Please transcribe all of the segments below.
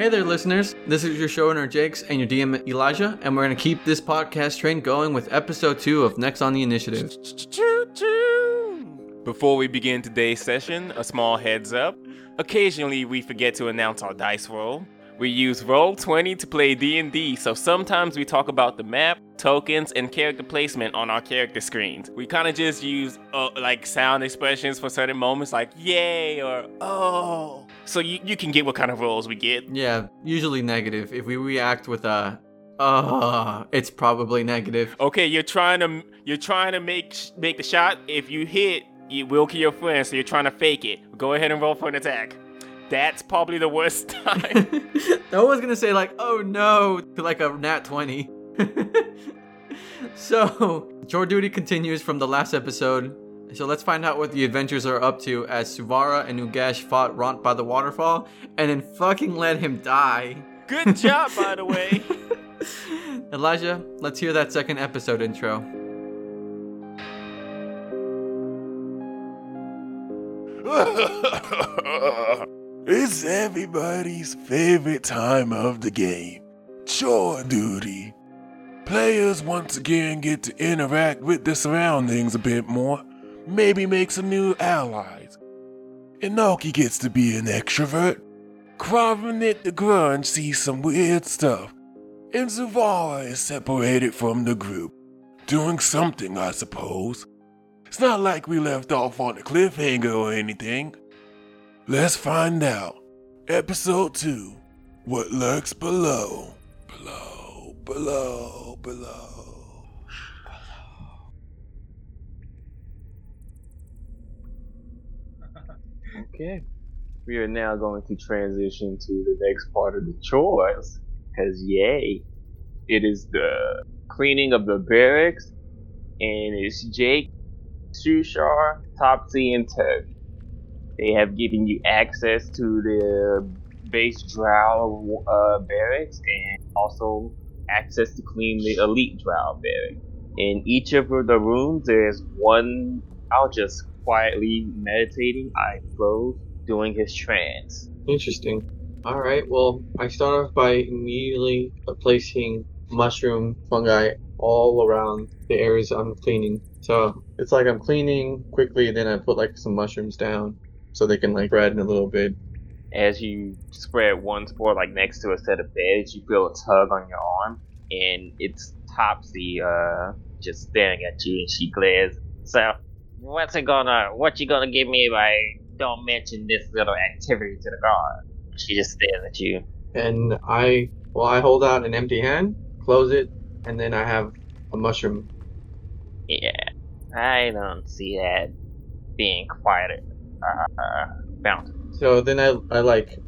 Hey there, listeners. This is your showrunner Jakes and your DM Elijah, and we're going to keep this podcast train going with episode two of Next on the Initiative. Before we begin today's session, a small heads up. Occasionally, we forget to announce our dice roll. We use Roll20 to play D&D, so sometimes we talk about the map, tokens, and character placement on our character screens. We kind of just use uh, like sound expressions for certain moments like yay or oh. So you, you can get what kind of rolls we get. Yeah, usually negative. If we react with a uh, it's probably negative. Okay, you're trying to you're trying to make make the shot. If you hit, you will kill your friend, so you're trying to fake it. Go ahead and roll for an attack. That's probably the worst time. I was gonna say like, oh no, like a nat twenty. so, chore duty continues from the last episode. So let's find out what the adventures are up to as Zuvara and Ugesh fought Ront by the waterfall and then fucking let him die. Good job, by the way. Elijah, let's hear that second episode intro. it's everybody's favorite time of the game chore duty. Players once again get to interact with the surroundings a bit more, maybe make some new allies. Inoki gets to be an extrovert. Kravenit the Grung sees some weird stuff. And Zuvara is separated from the group. Doing something, I suppose. It's not like we left off on a cliffhanger or anything. Let's find out. Episode 2 What Lurks Below. Below, below, below. Okay. We are now going to transition to the next part of the chores. Because, yay, it is the cleaning of the barracks, and it's Jake, Shuushar, Topsy, and Tug. They have given you access to the base drow uh, barracks and also access to clean the elite drow barracks. In each of the rooms, there's one. I'll just quietly meditating, eyes closed, doing his trance. Interesting. All right. Well, I start off by immediately placing mushroom fungi all around the areas I'm cleaning. So it's like I'm cleaning quickly, and then I put like some mushrooms down so they can like spread in a little bit. As you spread one spore like next to a set of beds, you feel a tug on your arm, and it's Topsy uh, just staring at you, and she glares. So, what's it gonna? What you gonna give me if I don't mention this little activity to the guard? She just stares at you. And I, well, I hold out an empty hand, close it, and then I have a mushroom. Yeah, I don't see that being quite uh, fountain. So then I, I like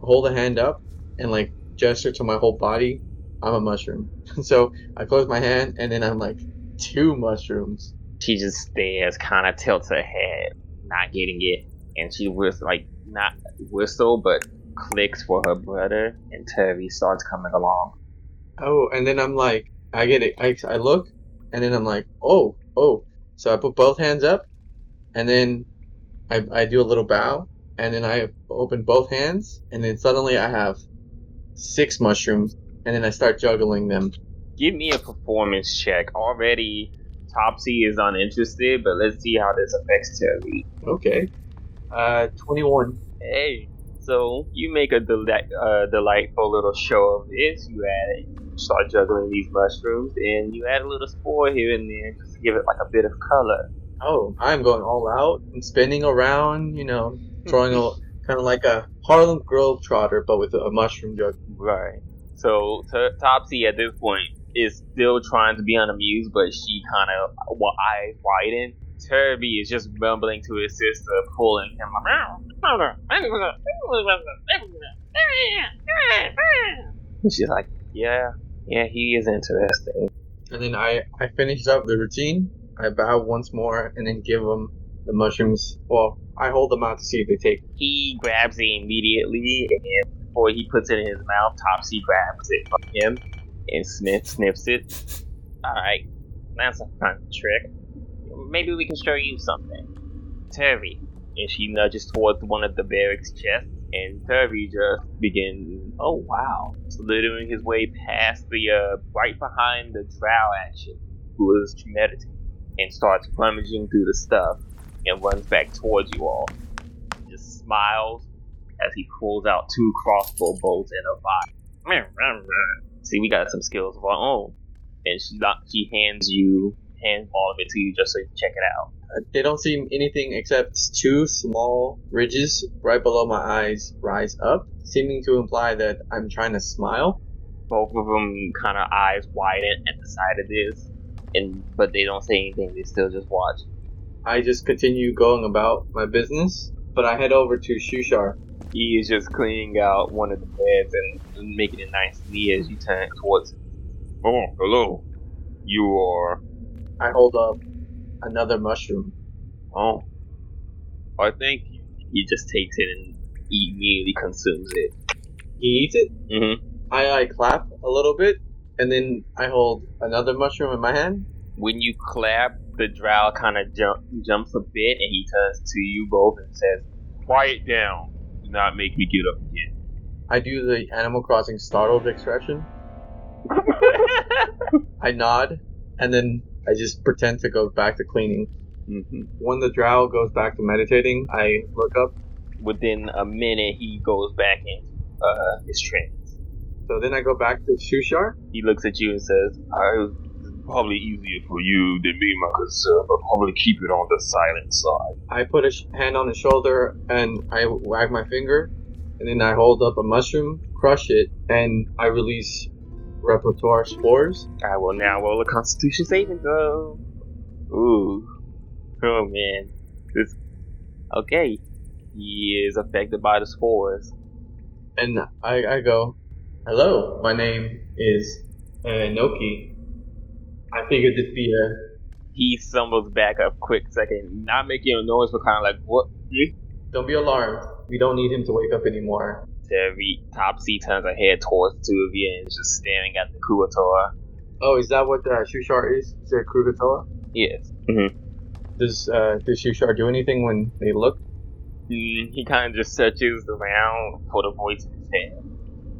hold a hand up and like gesture to my whole body. I'm a mushroom. so I close my hand and then I'm like two mushrooms. She just stares, kind of tilts her head, not getting it, and she was like not whistle, but clicks for her brother, and Turvy starts coming along. Oh, and then I'm like, I get it. I, I look, and then I'm like, oh, oh. So I put both hands up, and then I, I do a little bow, and then I open both hands, and then suddenly I have six mushrooms, and then I start juggling them. Give me a performance check. Already, Topsy is uninterested, but let's see how this affects Turvy. Okay. Uh, 21. Hey, so you make a deli- uh, delightful little show of this. You add, you start juggling these mushrooms, and you add a little spore here and there just to give it like a bit of color. Oh, I'm going all out and spinning around, you know, throwing a kind of like a Harlem Globetrotter, but with a mushroom jug. Right. So T- Topsy at this point is still trying to be unamused, but she kind of well, eyes widen. Turvy is just mumbling to his sister, pulling him. Around. And she's like, yeah, yeah, he is interesting. And then I, I finish up the routine. I bow once more and then give him the mushrooms. Well, I hold them out to see if they take. He grabs it immediately, and before he puts it in his mouth, Topsy grabs it from him and sniff, sniffs it. Alright, that's a fun trick. Maybe we can show you something. Turvy. And she nudges towards one of the barracks chests, and Turvy just begins Oh wow! Slithering his way past the uh, right behind the drow action, who is meditating, and starts rummaging through the stuff and runs back towards you all. He just smiles as he pulls out two crossbow bolts and a box. See, we got some skills of our own. And she she hands you hands all of it to you just so you can check it out. Uh, They don't seem anything except two small ridges right below my eyes rise up, seeming to imply that I'm trying to smile. Both of them kind of eyes widen at the sight of this, and but they don't say anything. They still just watch. I just continue going about my business, but I head over to Shuushar. He is just cleaning out one of the beds and making it nice and neat as you turn towards him. Oh, hello. You are. I hold up another mushroom. Oh, I think he just takes it and immediately consumes it. He eats it. Mm-hmm. I like clap a little bit, and then I hold another mushroom in my hand. When you clap, the drow kind of jump, jumps a bit and he turns to you both and says, Quiet down. Do not make me get up again. I do the Animal Crossing startled expression. I nod, and then I just pretend to go back to cleaning. hmm When the drow goes back to meditating, I look up. Within a minute, he goes back into uh, his trance. So then I go back to Shuushar. He looks at you and says, I probably easier for you than me, because uh, I'll probably keep it on the silent side. I put a sh- hand on his shoulder and I wag my finger, and then I hold up a mushroom, crush it, and I release rapport spores. I will now roll a constitution saving throw. Ooh. Oh man. This Okay. He is affected by the spores. And I, I go, Hello, my name is uh, Noki. I figured this be a. He stumbles back a quick second, not making a noise, but kind of like, what? Hmm? Don't be alarmed. We don't need him to wake up anymore. Terry Topsy turns her head towards the two of you and is just staring at the Kuo-toa. Oh, is that what uh, Shuushar is? Is it Krugatoa? Yes. Does, uh, does Shuushar do anything when they look? Mm, he kind of just searches around for the voice in his head.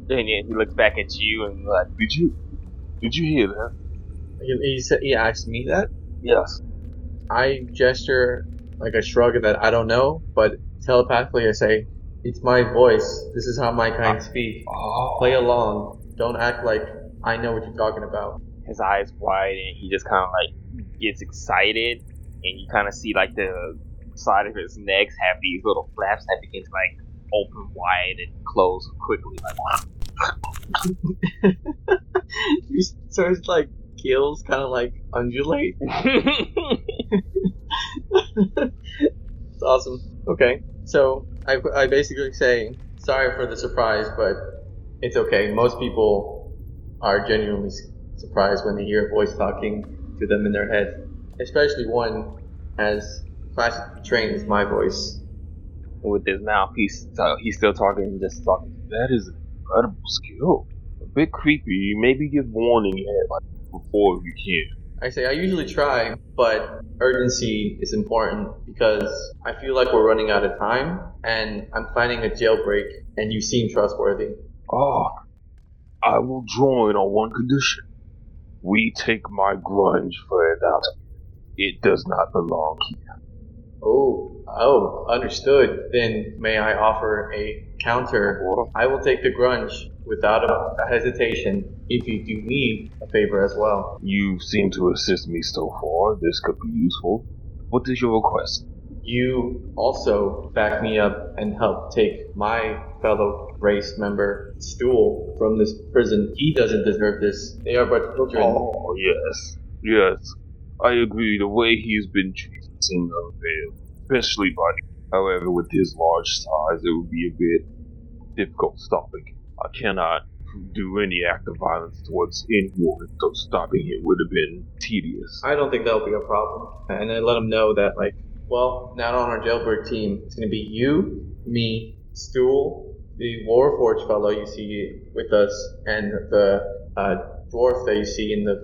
And then he looks back at you and like, Did you? Did you hear that? He, he, said, he asked me that. yes. I gesture like a shrug that I don't know, but telepathically I say, It's my voice. This is how my kind ah. speak. Oh. Play along. Don't act like I know what you're talking about. his eyes wide and he just kind of like gets excited and you kind of see like the side of his necks have these little flaps that begin to like open wide and close quickly like wow. so it's like gills kind of like undulate. it's awesome. Okay, so I, I basically say sorry for the surprise, but it's okay. Most people are genuinely surprised when they hear a voice talking to them in their head, especially one as classically trained as my voice. with his mouth he's so he's still talking just talking That is an incredible skill. A bit creepy. Maybe give warning ahead, like before you can. I say I usually try, but urgency is important because I feel like we're running out of time and I'm planning a jailbreak and you seem trustworthy. Oh, I will join on one condition. We take my grunge further out. It does not belong here. Oh, oh, understood. Then may I offer a counter? I will take the grunge without a, hesitation if you do need a favor as well. You seem to assist me so far. This could be useful. What is your request? You also back me up and help take my fellow race member stool from this prison. He doesn't deserve this. They are but children. Oh, yes. Yes. I agree. The way he's been treated seems unfair, especially by. However, with his large size, it would be a bit difficult stopping. I cannot do any act of violence towards anyone, so stopping him would have been tedious. I don't think that'll be a problem. And I let him know that, like, well, now on our jailbird team, it's going to be you, me, Stool, the Warforged fellow you see with us, and the uh, dwarf that you see in the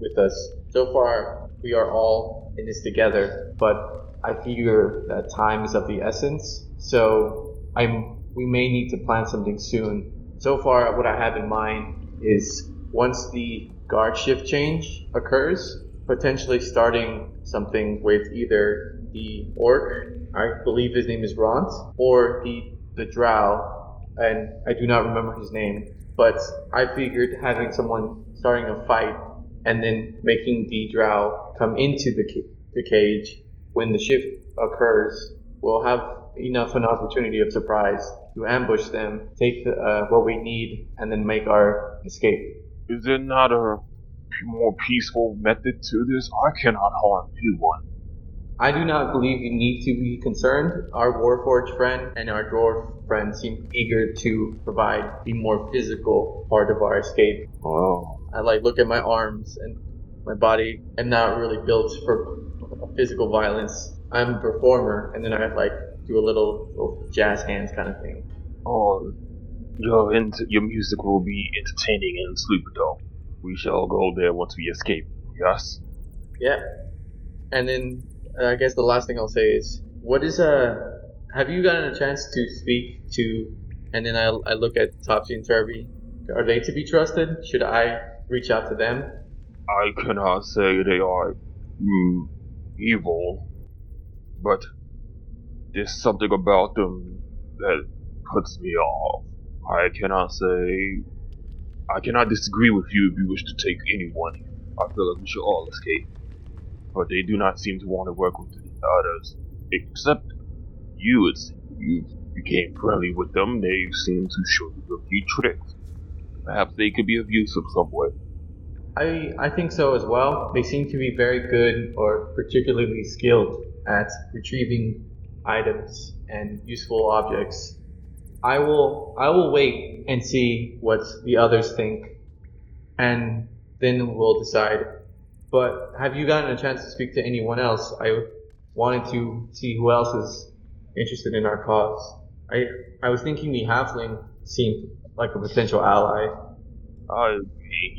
with us. So far, we are all in this together, but I figure that time is of the essence. So I'm we may need to plan something soon. so far, what I have in mind is once the guard shift change occurs, potentially starting something with either the orc, I believe his name is Ront, or the the drow, and I do not remember his name. But I figured having someone starting a fight and then making the drow come into the ca- the cage when the shift occurs will have enough an opportunity of surprise to ambush them, take the, uh, what we need, and then make our escape. Is there not a more peaceful method to this? I cannot harm anyone. I do not believe you need to be concerned. Our Warforged friend and our Dwarf friend seem eager to provide the more physical part of our escape. Oh. I like look at my arms and my body. I'm not really built for physical violence. I'm a performer, and then I like do a little, little jazz hands kind of thing. Oh, your ent- your music will be entertaining in Sloobludop. We shall go there once we escape. Yes. Yeah. And then I guess the last thing I'll say is, what is a? Have you gotten a chance to speak to? And then I, I look at Topsy and Turvy. Are they to be trusted? Should I reach out to them? I cannot say they are mm, evil, but there's something about them that puts me off. I cannot say. I cannot disagree with you if you wish to take anyone. I feel like we should all escape. But they do not seem to want to work with the others. Except you, it's, you became friendly with them. They seem to show you a few tricks. Perhaps they could be of use in some way. I, I think so as well. They seem to be very good or particularly skilled at retrieving items and useful objects. I will I will wait and see what the others think, and then we'll decide. But have you gotten a chance to speak to anyone else? I wanted to see who else is interested in our cause. I I was thinking the halfling seemed like a potential ally. I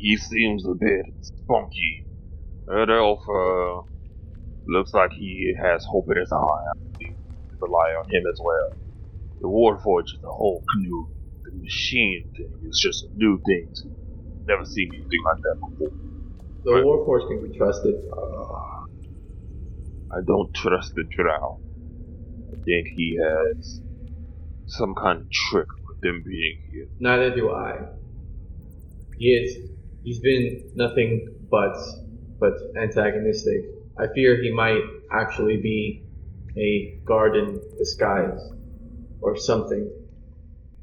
he seems a bit spunky. That elf uh, looks like he has hope in his eye. I rely on him as well. The Warforged is a whole new. The machine thing is just a new thing. Never seen anything like that before. The Right. Warforged can be trusted. Uh, I don't trust the Drow. I think he has some kind of trick with them being here. Neither do I. He is. He's been nothing but but antagonistic. I fear he might actually be a guard in disguise or something.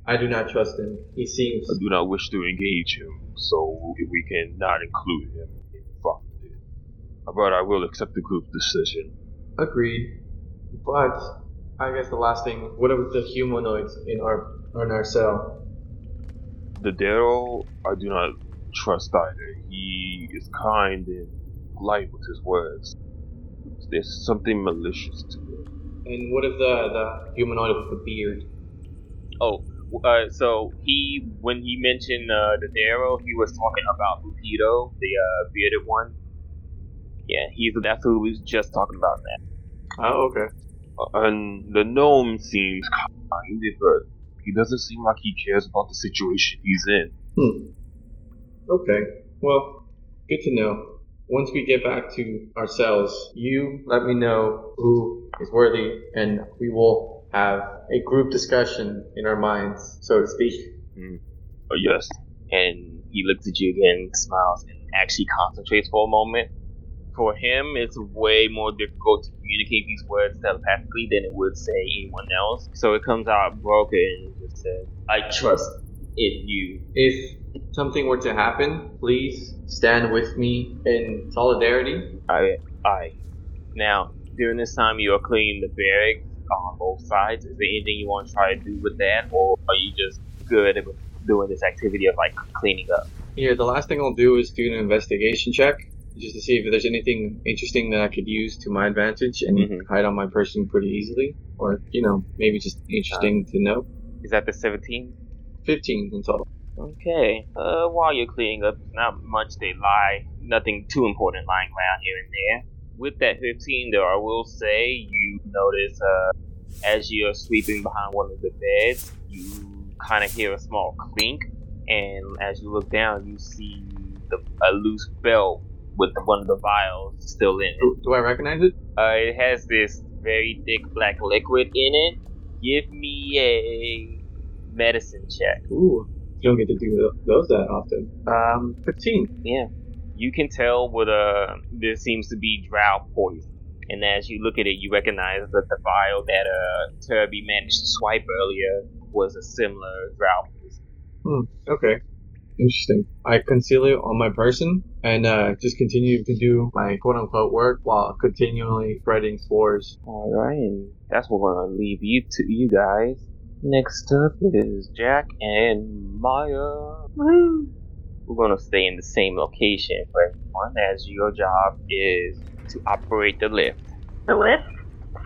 I do not trust him. He seems. I do not wish to engage him, so we can not include him in front of it. But I will accept the group's decision. Agreed. But I guess the last thing. What about the humanoids in our in our cell? The derro, I do not trust either. He is kind and polite with his words. There's something malicious to him. And what of the the humanoid with the beard? Oh, uh, so he when he mentioned uh, the derro, he was talking about Buppido, the uh, bearded one. Yeah, he's that's who we was just talking about that. Oh, okay. Uh, and the gnome seems kind, of but he doesn't seem like he cares about the situation he's in. Hmm. Okay. Well, good to know. Once we get back to ourselves, you let me know who is worthy, and we will have a group discussion in our minds, so to speak. Uh, yes, And he looks at you again, smiles, and actually concentrates for a moment. For him, it's way more difficult to communicate these words telepathically than it would say anyone else. So it comes out broken and just says, "I trust in you." If something were to happen, please stand with me in solidarity. I, I. Now, during this time, you are cleaning the barracks on both sides. Is there anything you want to try to do with that, or are you just good at doing this activity of like cleaning up? Here, the last thing I'll do is do an investigation check, just to see if there's anything interesting that I could use to my advantage and Mhm. hide on my person pretty easily, or you know, maybe just interesting to know. Is that the 17? 15 in total. Okay. Uh, while you're cleaning up, not much they lie. Nothing too important lying around here and there. With that 15, though, I will say you notice uh, as you're sweeping behind one of the beds, you kind of hear a small clink, and as you look down, you see the, a loose belt with one of the vials still in it. Do, I recognize it? Uh, it has this very thick black liquid in it. Give me a medicine check. Ooh, you don't get to do those that often. Um, 15. Yeah. You can tell what uh this seems to be drow poison. And as you look at it, you recognize that the vial that uh Turvy managed to swipe earlier was a similar drow poison. Hmm, okay. Interesting. I conceal it on my person and uh, just continue to do my quote unquote work while continually spreading spores. Alright, and that's what we're gonna leave you to you guys. Next up is Jack and Maya. We're gonna stay in the same location for everyone as your job is to operate the lift. The lift?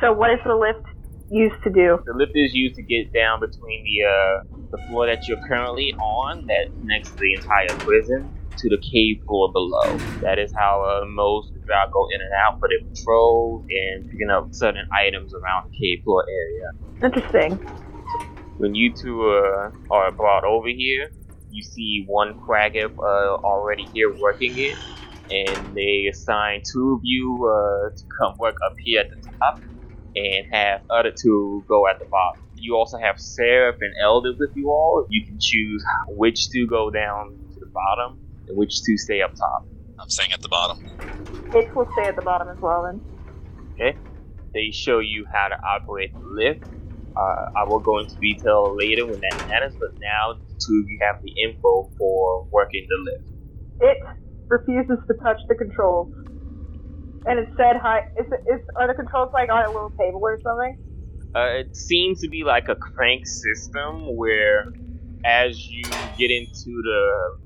So what is the lift used to do? The lift is used to get down between the uh, the floor that you're currently on, that connects to the entire prison, to the cave floor below. That is how uh, most drow go in and out for their patrols and picking up certain items around the cave floor area. Interesting. When you two uh, are brought over here, you see one quaggoth uh, already here working it, and they assign two of you uh, to come work up here at the top, and have other two go at the bottom. You also have Sarith and Eldeth with you all. You can choose which two go down to the bottom and which two stay up top. I'm staying at the bottom. It will stay at the bottom as well then. Okay. They show you how to operate the lift. Uh, I will go into detail later when that matters, but now the two of you have the info for working the lift. It refuses to touch the controls. And it said hi- is, is are the controls like on a little table or something? Uh, it seems to be like a crank system where, as you get into the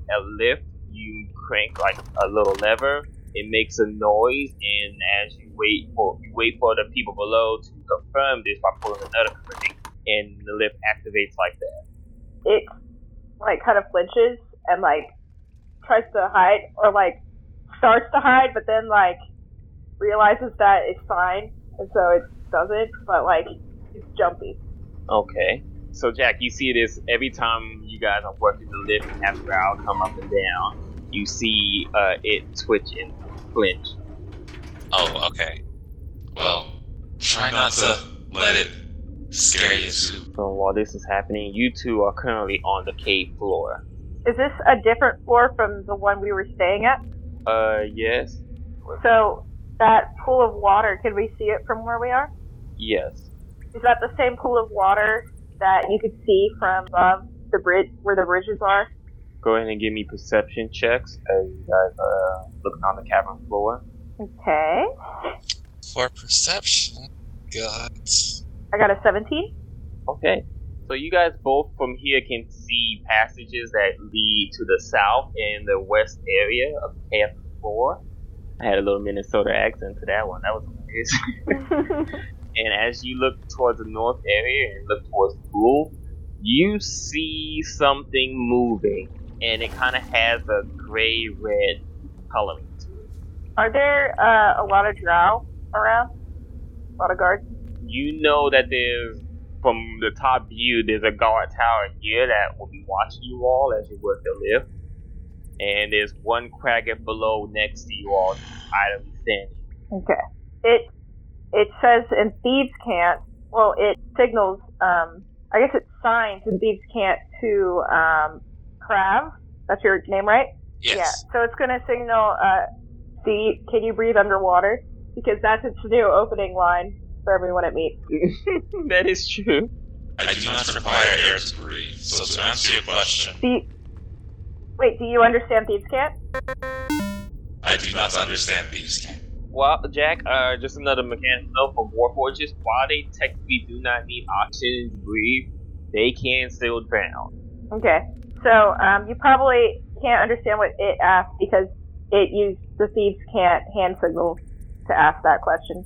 a lift, you crank like a little lever. It makes a noise, and as you wait for you wait for the people below to confirm this by pulling another crank, and the lift activates like that. It like kind of flinches and like tries to hide or like starts to hide, but then like realizes that it's fine, and so it doesn't. But like it's jumpy. Okay. So Jack, you see this every time you guys are working the lift and have Growl come up and down. You see uh, it twitch and flinch. Oh, okay. Well, try not to let it scare you. So while this is happening, you two are currently on the cave floor. Is this a different floor from the one we were staying at? Uh, yes, So that pool of water, can we see it from where we are? yes. Is that the same pool of water that you could see from above the bridge where the bridges are? Go ahead and give me perception checks as you guys are uh, looking on the cavern floor. Okay. For perception, got. I got a 17. Okay. So you guys both from here can see passages that lead to the south and the west area of the cavern floor. I had a little Minnesota accent to that one. That was hilarious. and as you look towards the north area and look towards the pool, you see something moving, and it kind of has a gray red coloring to it. Are there uh, a lot of drow around? A lot of guards? You know that there's from the top view, there's a guard tower here that will be watching you all as you work the lift, and there's one quaggoth below next to you all, idly standing. Okay. It it says in thieves' cant. Well, it signals. Um, I guess it signs in thieves' cant to um, Krav. That's your name, right? Yes. Yeah. So it's going to signal. Uh, see, can you breathe underwater? Because that's its new opening line for everyone it meets. that is true. I do not require air to breathe, so to answer your question, Do you, wait, do you understand thieves' cant? I do not understand Thieves' Cant. Well, Jack, uh, just another mechanical note for Warforges. While they technically do not need oxygen to breathe, they can still drown. Okay. So um, you probably can't understand what it asked because it used the thieves' cant hand signal to ask that question.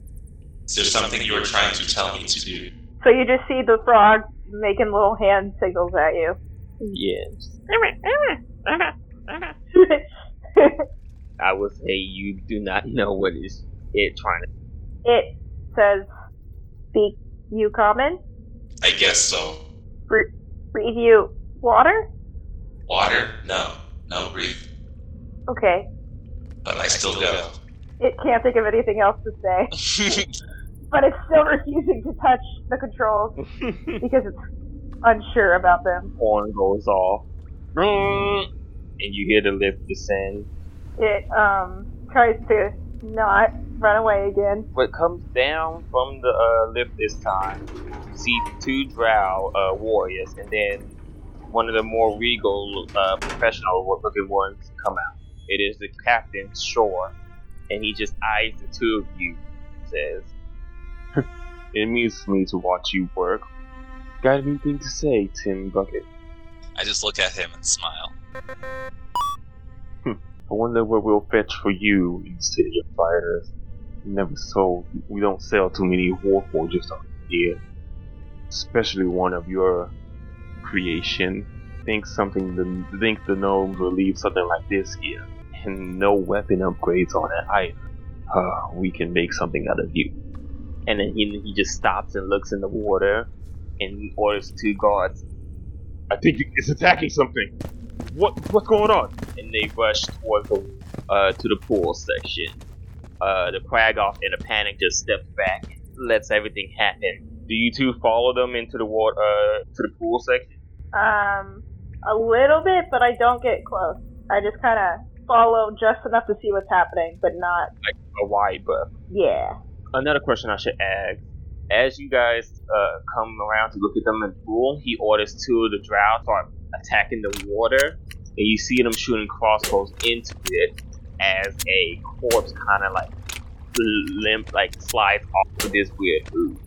Is there something you were trying to tell me to do? So you just see the frog making little hand signals at you. Yes. I would say you do not know what is it trying to. it says, "Speak you common." I guess so. Re- read you Water? Water? No. No, breathe. Okay. But I still go. It can't think of anything else to say, but it's still refusing to touch the controls because it's unsure about them. Horn goes off. And you hear the lift descend. It um tries to not run away again. What comes down from the uh, lift this time, you see two drow uh, warriors, and then one of the more regal, uh, professional looking ones come out. It is the captain, Shoor, and he just eyes the two of you and says, It amuses me to watch you work. Got anything to say, Tim Bucket? I just look at him and smile. I wonder what we'll fetch for you in city of spiders. Never sold. We don't sell too many warforges out here. Especially one of your creation. Think something the think the gnomes will leave something like this here. And no weapon upgrades on it either. Uh, we can make something out of you. And then he, he just stops and looks in the water and orders two guards. I think it's attacking something. What what's going on? And they rush towards the uh, to the pool section. Uh, the quaggoth in a panic just steps back, lets everything happen. Do you two follow them into the water uh, to the pool section? Um, a little bit, but I don't get close. I just kind of follow just enough to see what's happening, but not. A wide berth. Yeah. Another question I should ask. As you guys uh, come around to look at them in the pool, he orders two of the drow start attacking the water, and you see them shooting crossbows into it as a corpse kind of like limp, like slides off of this weird ooze.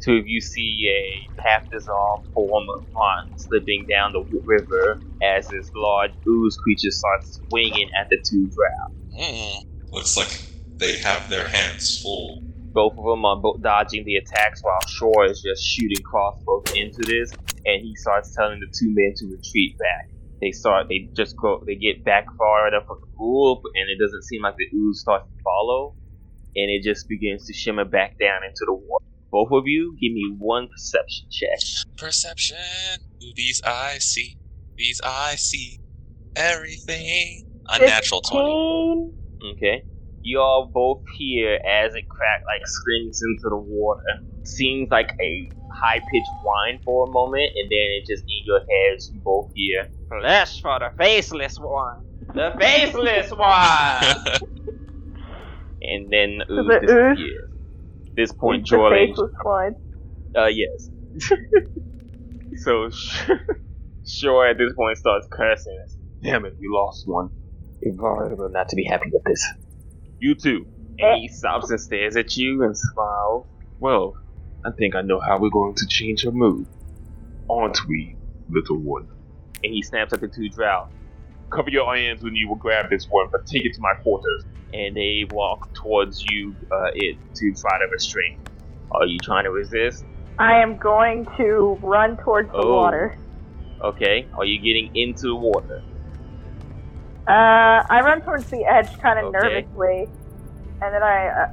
Two of you see a half dissolved form of Ron slipping down the river as this large ooze creature starts swinging at the two drow. Hmm. Looks like they have their hands full. Both of them are bo- dodging the attacks while Shoor is just shooting crossbows into this, and he starts telling the two men to retreat back. They start, they just go, they get back far enough from the pool, and it doesn't seem like the ooze starts to follow, and it just begins to shimmer back down into the water. Both of you, give me one perception check. Perception. Ooh, these eyes see. These eyes see. Everything. Unnatural 20. 15. Okay. You all both hear as it crack like screams into the water. Seems like a high pitched whine for a moment, and then it just in your heads you both hear Flesh for the faceless one. The faceless one And then ooze it ooze? disappears. At this point the Jorlan faceless one. uh, yes. so, sure, at this point starts cursing. Damn it, we lost one. Ivar will not to be happy with this. You too. And he stops and stares at you and smiles. Well, I think I know how we're going to change her mood. Aren't we, little one? And he snaps at the two drow. Cover your hands when you will grab this one, but take it to my quarters. And they walk towards you, uh, it to try to restrain. Are you trying to resist? I am going to run towards the Oh. water. Okay. Are you getting into the water? Uh, I run towards the edge kind of Okay. nervously, and then I. Uh,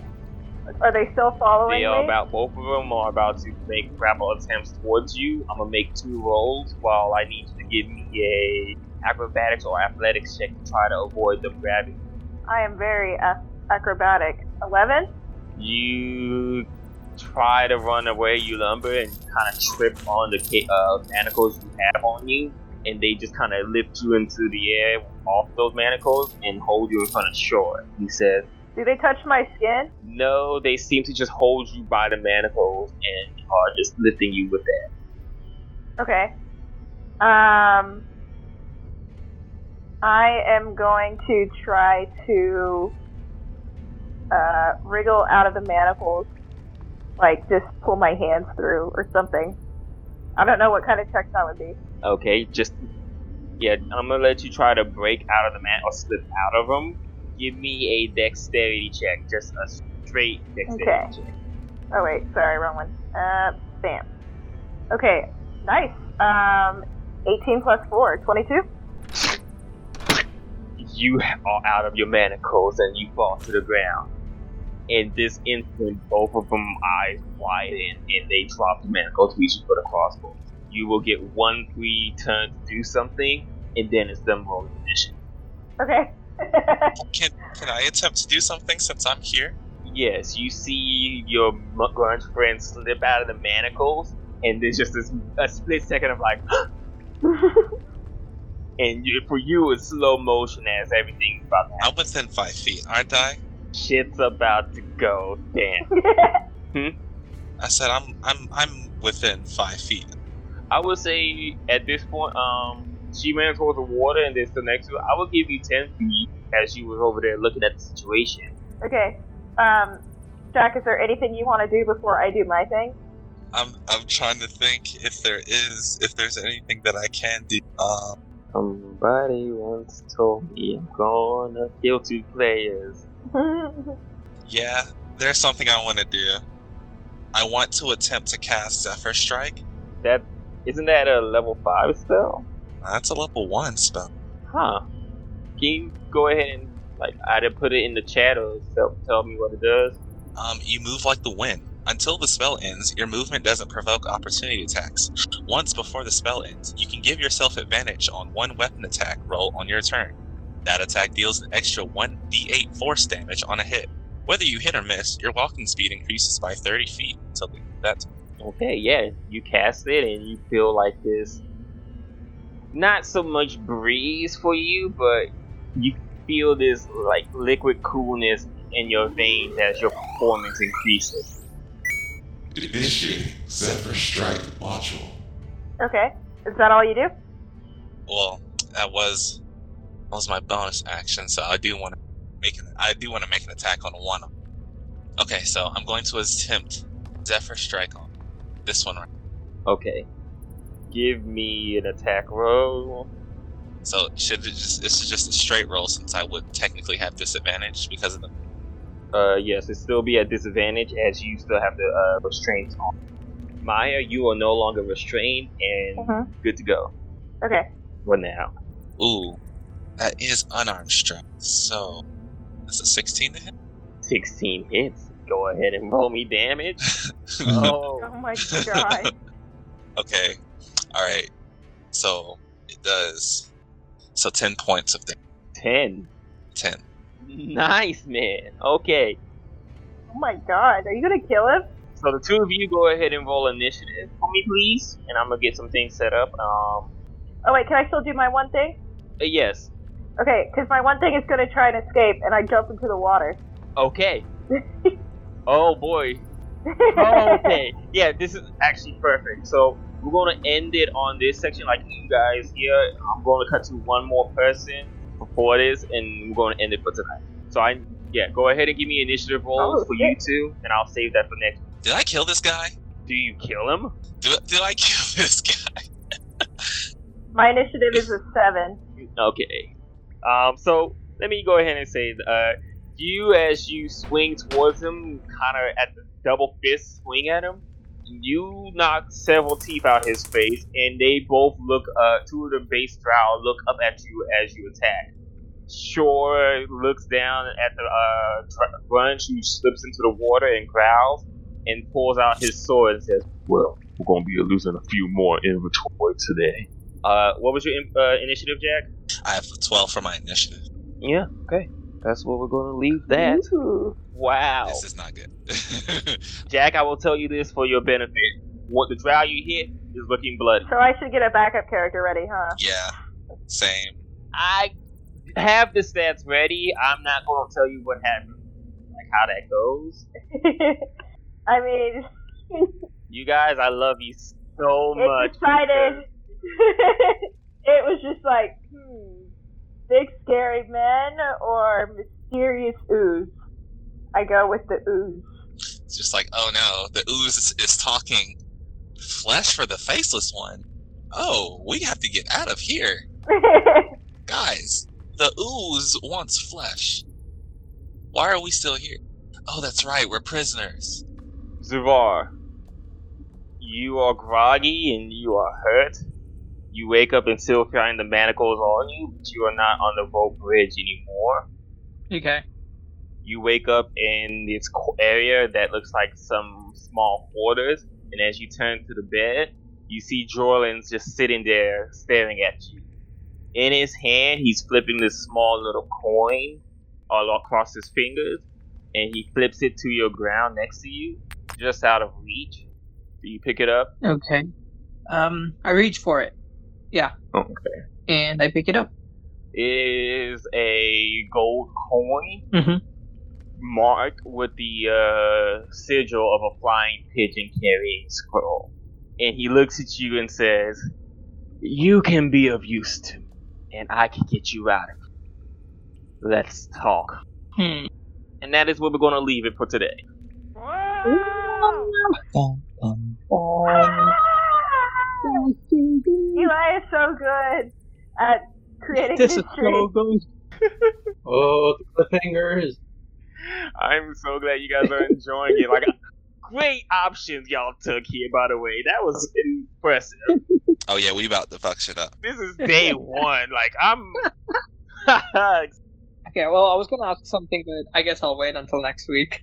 are they still following They are me? about both of them are about to make grapple attempts towards you. I'm gonna make two rolls while I need you to give me a acrobatics or athletics check to try to avoid them grabbing. I am very ac- acrobatic. Eleven. You try to run away, you lumber and kind of trip on the ca- uh, manacles you have on you, and they just kind of lift you into the air off those manacles and hold you in front of Shoor. He says, Do they touch my skin? No, they seem to just hold you by the manacles and are just lifting you with that. Okay. Um, I am going to try to uh, wriggle out of the manacles, like just pull my hands through or something. I don't know what kind of check that would be. Okay, just yeah, I'm gonna let you try to break out of the man or slip out of them. Give me a dexterity check, just a straight dexterity Okay. check. Oh wait, sorry, wrong one. Uh, bam. Okay, nice. Um, 18 plus 4, 22? You are out of your manacles and you fall to the ground. In this instant, both of them eyes widen and they drop the manacles, reaching for the crossbow. You will get one free turn to do something, and then it's them rolling initiative. okay. Can can I attempt to do something since I'm here? Yes, you see your m- grung friend slip out of the manacles, and there's just this a split second of like, and you, for you it's slow motion as everything's about to happen. I'm within five feet, aren't I? Shit's about to go down. Hmm? I said I'm I'm I'm within five feet. I would say at this point, um, she ran towards the water and then still next to it. I would give you ten feet as she was over there looking at the situation. okay. Um, Jack, is there anything you want to do before I do my thing? I'm I'm trying to think if there is if there's anything that I can do. Um, Somebody once told me I'm gonna kill two players. yeah, there's something I want to do. I want to attempt to cast Zephyr Strike. That isn't that a level five spell? That's a level one spell. Huh. Can you go ahead and like either put it in the chat or tell, tell me what it does? Um, you move like the wind. Until the spell ends, your movement doesn't provoke opportunity attacks. Once before the spell ends, you can give yourself advantage on one weapon attack roll on your turn. That attack deals an extra 1d8 force damage on a hit. Whether you hit or miss, your walking speed increases by 30 feet until the that Okay, yeah, you cast it and you feel like this. Not so much breeze for you, but you feel this like liquid coolness in your veins as your performance increases. Initiating Zephyr Strike module. okay. Is that all you do? well, that was that was my bonus action, so I do want to make an I do want to make an attack on one. of them. Okay, so I'm going to attempt Zephyr Strike on this one right. Okay. Give me an attack roll. So should it just this is just a straight roll since I would technically have disadvantage because of the Uh, yes, it still be at disadvantage as you still have the uh, restraints on. Maya, you are no longer restrained and Mhm. good to go. Okay. What now? ooh that is unarmed strike. So that's a 16 to hit. 16 hits. Go ahead and roll me damage. oh. Oh my god. okay, all right. So it does so 10 points of damage. 10. 10. Nice, man. Okay. oh my god. Are you gonna kill him? So the two of you go ahead and roll initiative for me, please, and I'm gonna get some things set up. Um, Oh wait, can I still do my one thing? uh, yes. Okay, because my one thing is gonna try and escape, and I jump into the water. Okay. Oh boy. Oh, okay. Yeah, this is actually perfect. So we're gonna end it on this section, like you guys here. I'm gonna cut to one more person before this, and we're gonna end it for tonight. So I, yeah, go ahead and give me initiative rolls Oh, for you two, and I'll save that for next. Did I kill this guy? Do you kill him? Did, did I kill this guy? My initiative is a seven. Okay. Um. So let me go ahead and say, uh, you as you swing towards him, kind of at the double fist swing at him, you knock several teeth out his face, and they both look. Uh, two of the base drow look up at you as you attack. Shoor looks down at the uh, grung who slips into the water and growls, and pulls out his sword and says, "Well, we're gonna be losing a few more inventory today." Uh, what was your uh, initiative, Jack? I have 12 for my initiative. Yeah, okay. That's what we're gonna leave that. Ooh. Wow. This is not good. Jack, I will tell you this for your benefit. What the drow you hit is looking bloody. So I should get a backup character ready, huh? yeah, same. I have the stats ready. I'm not gonna tell you what happened. Like how that goes. I mean, You guys, I love you so it much. decided. it was just like, hmm, big scary men or mysterious ooze. I go with the ooze. It's just like, oh no, the ooze is, is talking flesh for the faceless one. Oh, we have to get out of here. Guys, the ooze wants flesh. Why are we still here? Oh, that's right, we're prisoners. Zavar, you are groggy and you are hurt. You wake up and still find the manacles on you, but you are not on the rope bridge anymore. Okay. You wake up in this area that looks like some small quarters, and as you turn to the bed, you see Jorlan's just sitting there staring at you. In his hand, he's flipping this small little coin all across his fingers, and he flips it to your ground next to you, just out of reach. Do you pick it up? Okay. Um, I reach for it. Yeah. Okay. And I pick it up. It is a gold coin Mhm. marked with the uh, sigil of a flying pigeon carrying scroll. And he looks at you and says, You can be of use to me, and I can get you out of here. Let's talk. Hmm. And that is where we're going to leave it for today. Bum, bum. Eli is so good at creating This is so good. Oh, the cliffhangers. I'm so glad you guys are enjoying it. Like, great options y'all took here, by the way. That was impressive. Oh yeah, we about to fuck shit up. This is day one. Like, I'm. Okay, well, I was gonna ask something, but I guess I'll wait until next week.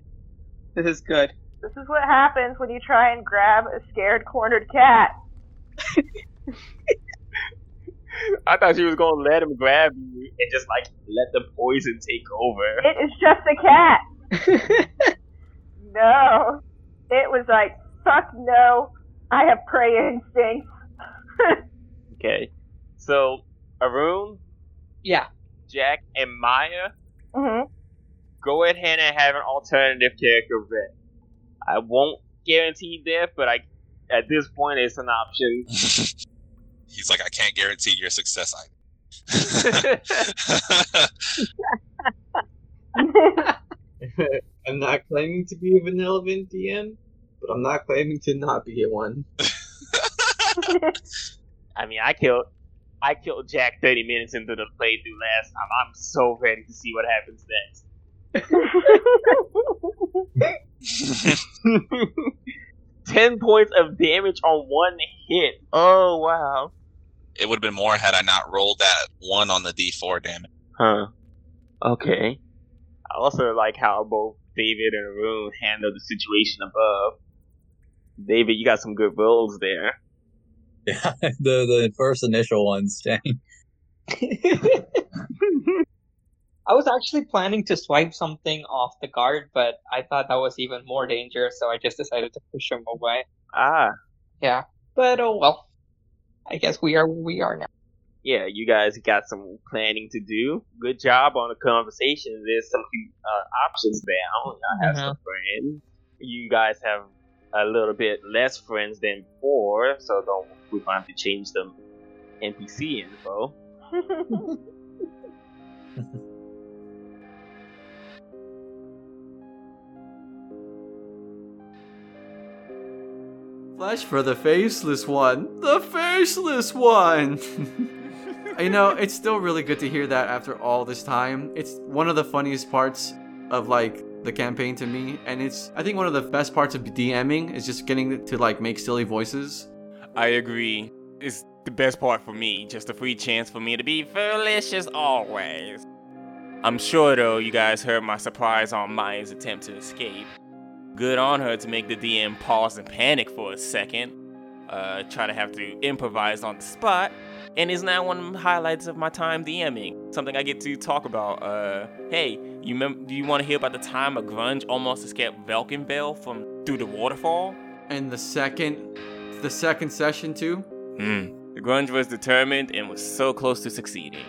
This is good. This is what happens when you try and grab a scared cornered cat. I thought she was gonna let him grab you and just like let the poison take over. It is just a cat. No. It was like, fuck no. I have prey instincts. Okay, so Arun, yeah. Jack, and Maia, hmm go ahead and have an alternative character ready. I won't guarantee death, but I at this point it's an option. He's like, I can't guarantee your success either. I'm not claiming to be a benevolent DM, but I'm not claiming to not be a one. I mean, I killed. I killed Jack 30 minutes into the playthrough last time. I'm so ready to see what happens next. 10 points of damage on one hit. Oh, wow. it would have been more had I not rolled that one on the D4 damage. Huh. Okay. I also like how both David and Arun handled the situation above. David, you got some good rolls there. Yeah, the the first initial ones, dang. I was actually planning to swipe something off the guard, but I thought that was even more dangerous, so I just decided to push him away. Ah, Yeah. But oh well. I guess we are where we are now. yeah, you guys got some planning to do. Good job on the conversation. There's some uh, options now. Y'all have some friends. You guys have a little bit less friends than before, so don't we might have to change the NPC info. Flash for the faceless one. The faceless one! you know, it's still really good to hear that after all this time. It's one of the funniest parts of like the campaign to me, and it's I think one of the best parts of DMing is just getting to like make silly voices. I agree. It's the best part for me, just a free chance for me to be foolish as always. I'm sure though you guys heard my surprise on Maia's attempt to escape. Good on her to make the DM pause and panic for a second. Uh, try to have to improvise on the spot, and is now one of the highlights of my time DMing. Something I get to talk about. Uh, hey, you mem- do you want to hear about the time a grung almost escaped Velkenvelve from through the waterfall? And the second, the second session too. Hmm. The grung was determined and was so close to succeeding.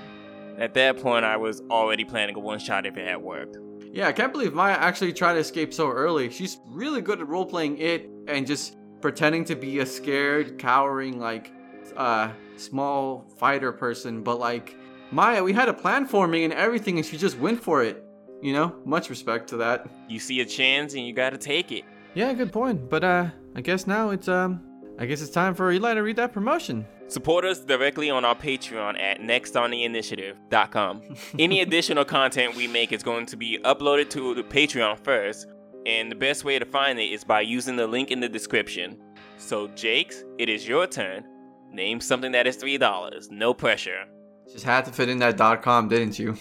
At that point, I was already planning a one shot if it had worked. Yeah, I can't believe Maia actually tried to escape so early. She's really good at role playing it and just pretending to be a scared, cowering, like, uh, small fighter person. But like, Maia, we had a plan forming and everything, and she just went for it. You know, much respect to that. You see a chance and you gotta take it. Yeah, good point. But uh, I guess now it's um, I guess it's time for Eli to read that promotion. Support us directly on our Patreon at nextontheinitiative.com. Any additional content we make is going to be uploaded to the Patreon first, and the best way to find it is by using the link in the description. So, Jakes, it is your turn. Name something that is $3. No pressure. Just had to fit in that dot com, didn't you?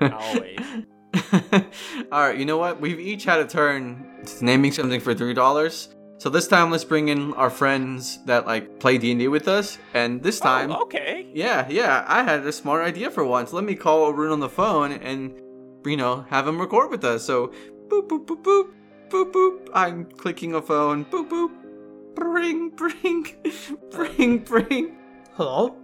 Always. All right, you know what? We've each had a turn naming something for three dollars. So this time, let's bring in our friends that like play D and D with us. And this time, Oh, okay. yeah, yeah, I had a smart idea for once. Let me call Arun on the phone and, you know, have him record with us. So, boop, boop, boop, boop, boop, boop. I'm clicking a phone. Boop, boop. Bring, bring, bring, bring. Hello?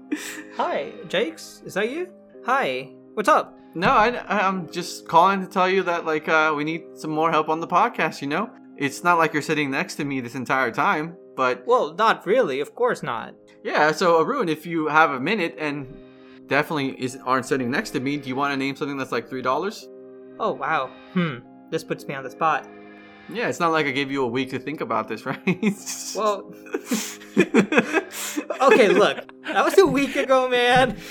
Hi, Jakes? Is that you? Hi. What's up? No, I, I'm just calling to tell you that, like, uh, we need some more help on the podcast, you know? It's not like you're sitting next to me this entire time, but Well, not really. Of course not. yeah, so Arun, if you have a minute and definitely is, aren't sitting next to me, do you want to name something that's like $3? Oh, wow. Hmm. This puts me on the spot. Yeah, it's not like I gave you a week to think about this, right? Well, okay, look. That was a week ago, man.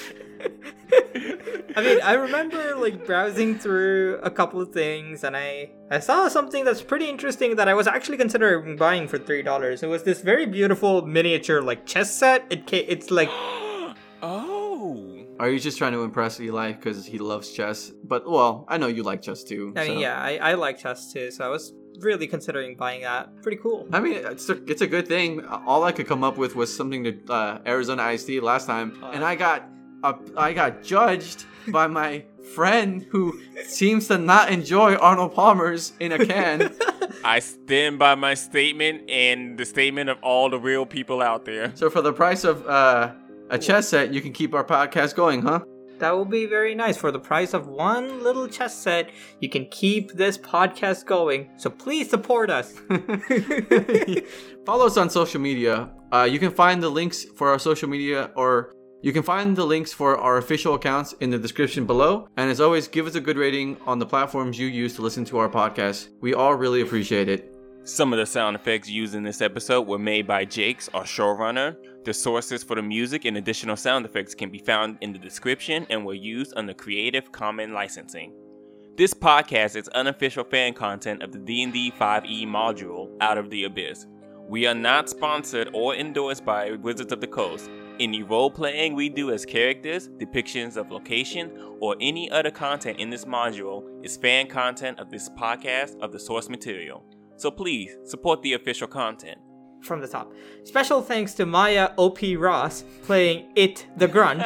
I mean, I remember like browsing through a couple of things and I I saw something that's pretty interesting that I was actually considering buying for $3. It was this very beautiful miniature like chess set. It ca- it's like Oh. Are you just trying to impress Eli because he loves chess? But well, I know you like chess too. I mean, so- yeah, I, I like chess too, so I was really considering buying that. Pretty cool. I mean, it's a, it's a good thing. All I could come up with was something to uh, Arizona Iced Tea last time, and I got uh, I got judged by my friend who seems to not enjoy Arnold Palmer's in a can. I stand by my statement and the statement of all the real people out there. so for the price of uh, a chess set, you can keep our podcast going, huh? That will be very nice. For the price of one little chess set, you can keep this podcast going. So please support us. Follow us on social media. Uh, you can find the links for our social media or you can find the links for our official accounts in the description below. And as always, give us a good rating on the platforms you use to listen to our podcast. We all really appreciate it. Some of the sound effects used in this episode were made by Jakes, our showrunner. The sources for the music and additional sound effects can be found in the description and were used under Creative Commons licensing. This podcast is unofficial fan content of the D&D 5e module Out of the Abyss. We are not sponsored or endorsed by Wizards of the Coast. Any role playing we do as characters, depictions of location, or any other content in this module is fan content of this podcast of the source material. So please support the official content. From the top. Special thanks to Maia O.P. Ross playing It the Grung,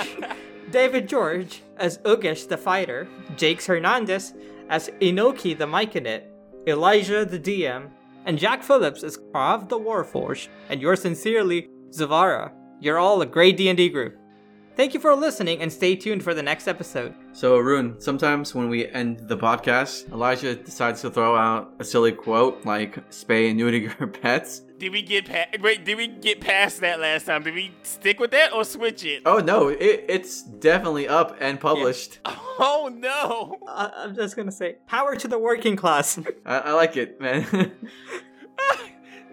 David George as Ugesh the Fighter, Jakes Hernandez as Inoki the Myconid, Elijah the DM, and Jack Phillips as Krav the Warforged, and yours sincerely, Zuvara. You're all a great D&D group. Thank you for listening and stay tuned for the next episode. So, Arun, sometimes when we end the podcast, Elijah decides to throw out a silly quote like spay and neuter your pets. Did we get past? Wait, did we get past that last time? Did we stick with that or switch it? Oh no, it, it's definitely up and published. Oh no! I- I'm just gonna say, power to the working class. I, I like it, man.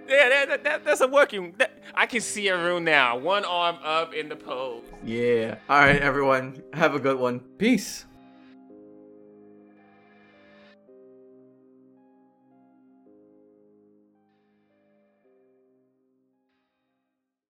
Yeah, that, that, that, that's a working. That, I can see Arun now. One arm up in the pose. yeah. All right, everyone. Have a good one. Peace.